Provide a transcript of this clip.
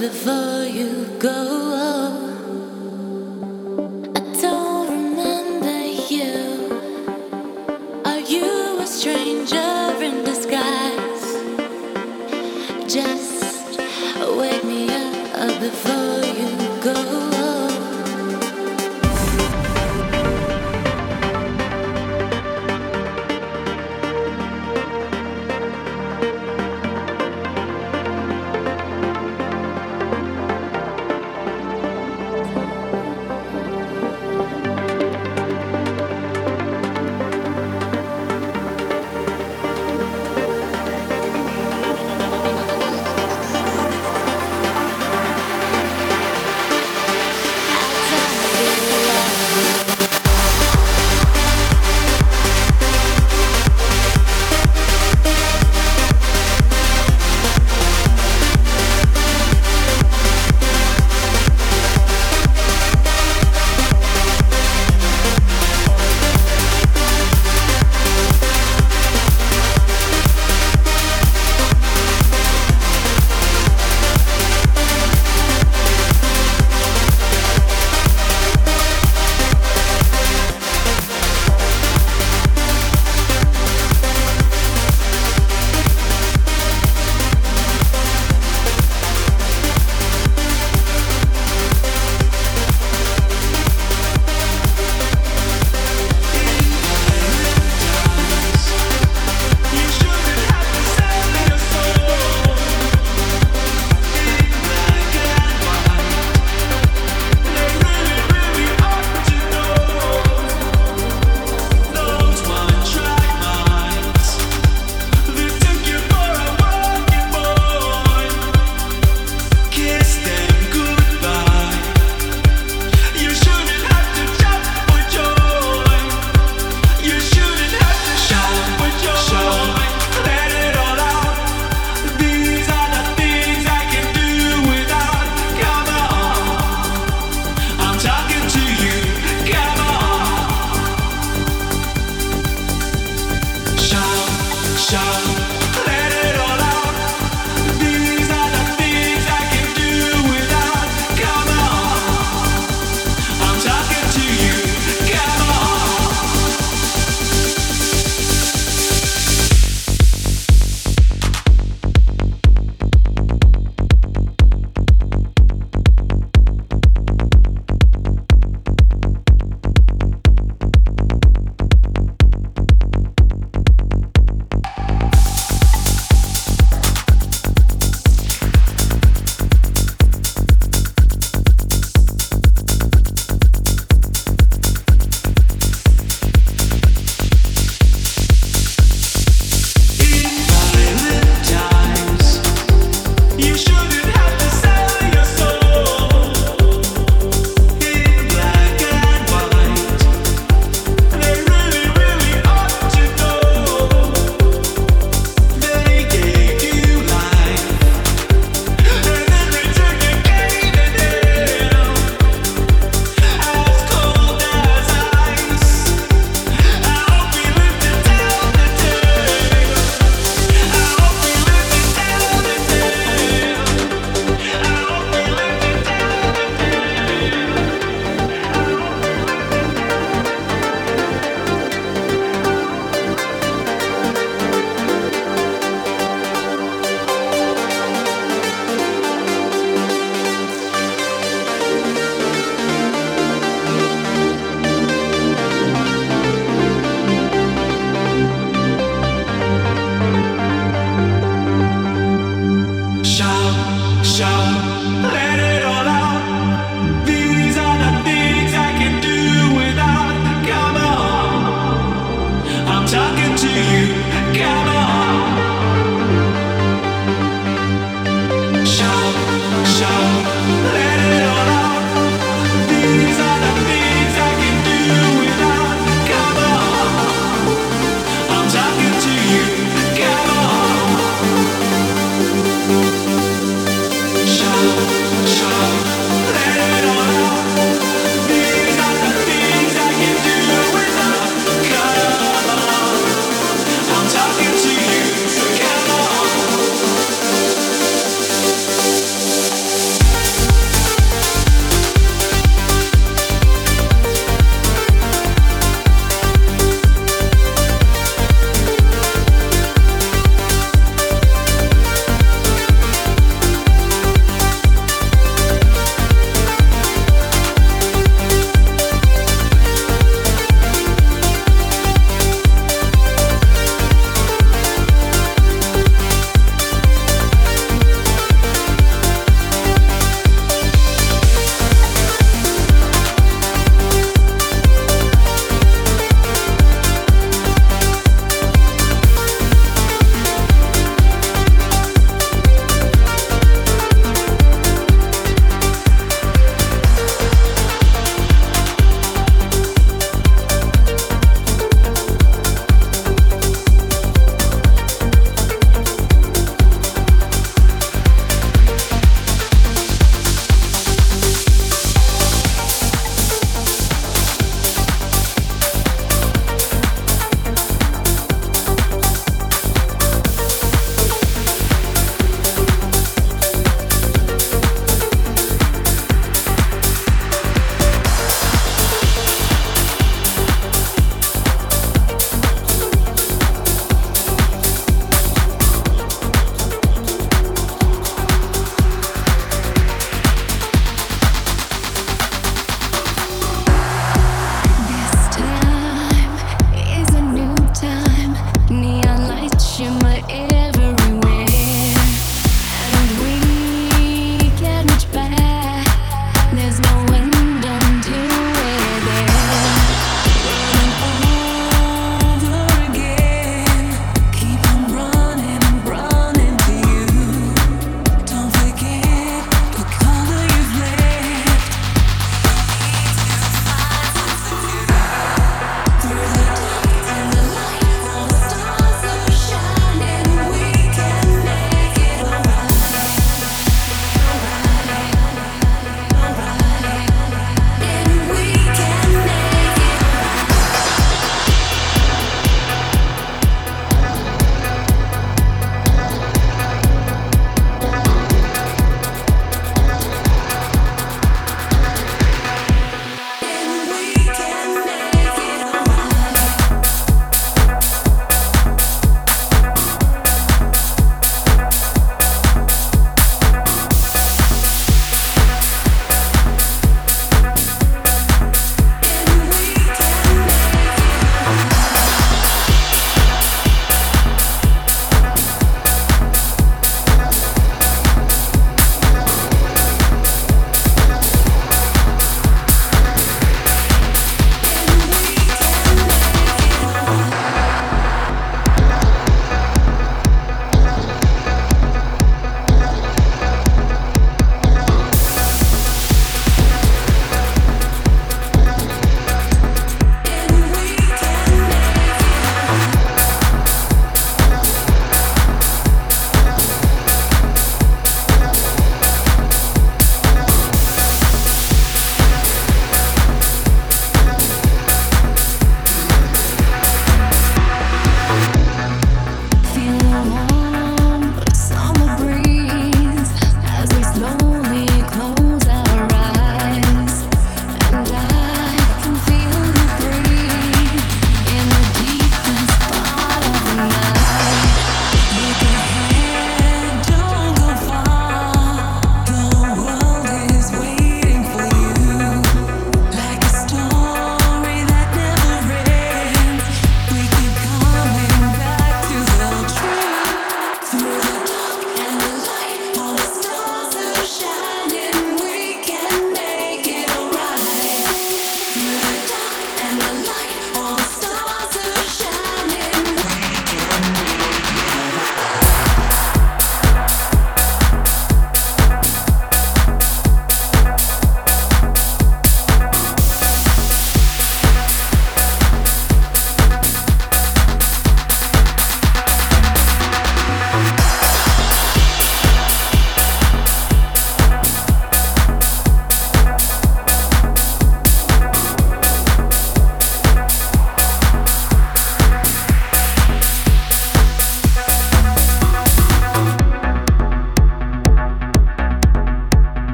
before you go.